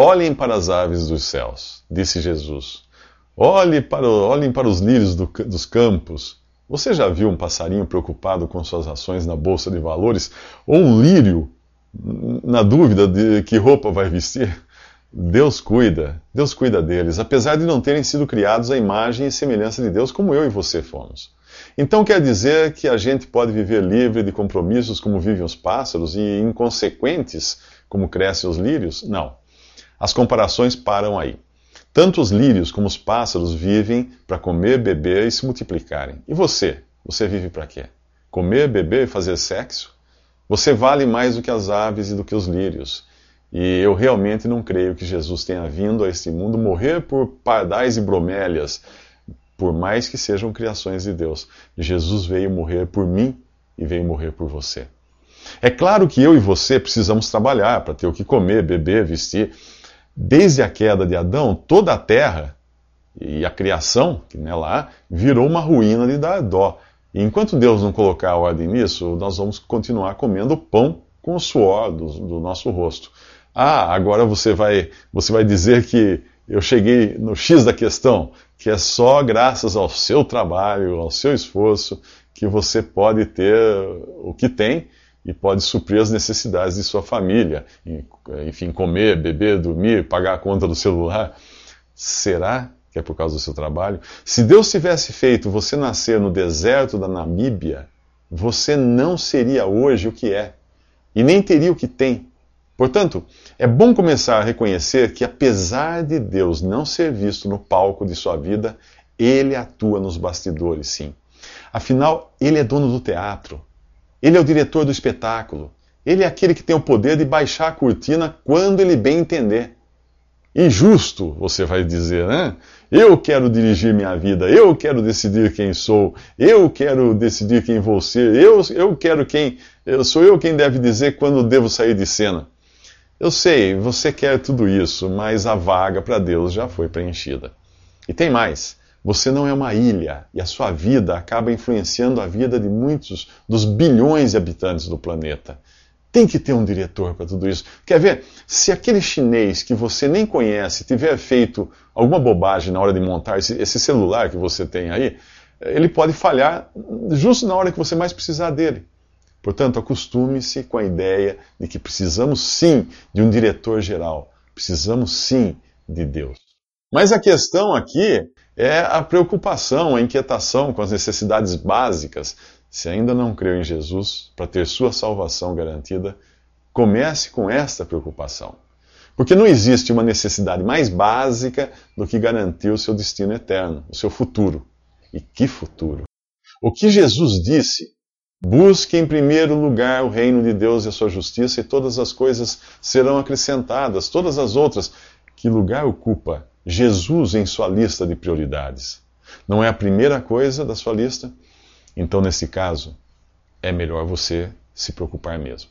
Olhem para as aves dos céus, disse Jesus. Olhe para, olhem para os lírios do, dos campos. Você já viu um passarinho preocupado com suas ações na bolsa de valores? Ou um lírio na dúvida de que roupa vai vestir? Deus cuida, Deus cuida deles, apesar de não terem sido criados à imagem e semelhança de Deus, como eu e você fomos. Então quer dizer que a gente pode viver livre de compromissos como vivem os pássaros e inconsequentes como crescem os lírios? Não. As comparações param aí. Tanto os lírios como os pássaros vivem para comer, beber e se multiplicarem. E você? Você vive para quê? Comer, beber e fazer sexo? Você vale mais do que as aves e do que os lírios. E eu realmente não creio que Jesus tenha vindo a este mundo morrer por pardais e bromélias, por mais que sejam criações de Deus. Jesus veio morrer por mim e veio morrer por você. É claro que eu e você precisamos trabalhar para ter o que comer, beber, vestir. Desde a queda de Adão, toda a terra e a criação, que é lá, virou uma ruína de dar dó. E enquanto Deus não colocar ordem nisso, nós vamos continuar comendo pão com o suor do, do nosso rosto. Ah, agora você vai, você vai dizer que eu cheguei no X da questão, que é só graças ao seu trabalho, ao seu esforço, que você pode ter o que tem e pode suprir as necessidades de sua família. Enfim, comer, beber, dormir, pagar a conta do celular. Será que é por causa do seu trabalho? Se Deus tivesse feito você nascer no deserto da Namíbia, você não seria hoje o que é. E nem teria o que tem. Portanto, é bom começar a reconhecer que, apesar de Deus não ser visto no palco de sua vida, ele atua nos bastidores, sim. Afinal, ele é dono do teatro. Ele é o diretor do espetáculo. Ele é aquele que tem o poder de baixar a cortina quando ele bem entender. Injusto, você vai dizer, né? Eu quero dirigir minha vida, eu quero decidir quem sou, eu quero decidir quem vou ser, eu, eu quero quem. Eu, sou eu quem deve dizer quando devo sair de cena. Eu sei, você quer tudo isso, mas a vaga para Deus já foi preenchida. E tem mais. Você não é uma ilha e a sua vida acaba influenciando a vida de muitos dos bilhões de habitantes do planeta. Tem que ter um diretor para tudo isso. Quer ver? Se aquele chinês que você nem conhece tiver feito alguma bobagem na hora de montar esse, esse celular que você tem aí, ele pode falhar justo na hora que você mais precisar dele. Portanto, acostume-se com a ideia de que precisamos sim de um diretor geral, precisamos sim de Deus. Mas a questão aqui é a preocupação, a inquietação com as necessidades básicas. Se ainda não creu em Jesus para ter sua salvação garantida, comece com esta preocupação. Porque não existe uma necessidade mais básica do que garantir o seu destino eterno, o seu futuro. E que futuro! O que Jesus disse Busque em primeiro lugar o reino de Deus e a sua justiça, e todas as coisas serão acrescentadas, todas as outras. Que lugar ocupa Jesus em sua lista de prioridades? Não é a primeira coisa da sua lista? Então, nesse caso, é melhor você se preocupar mesmo.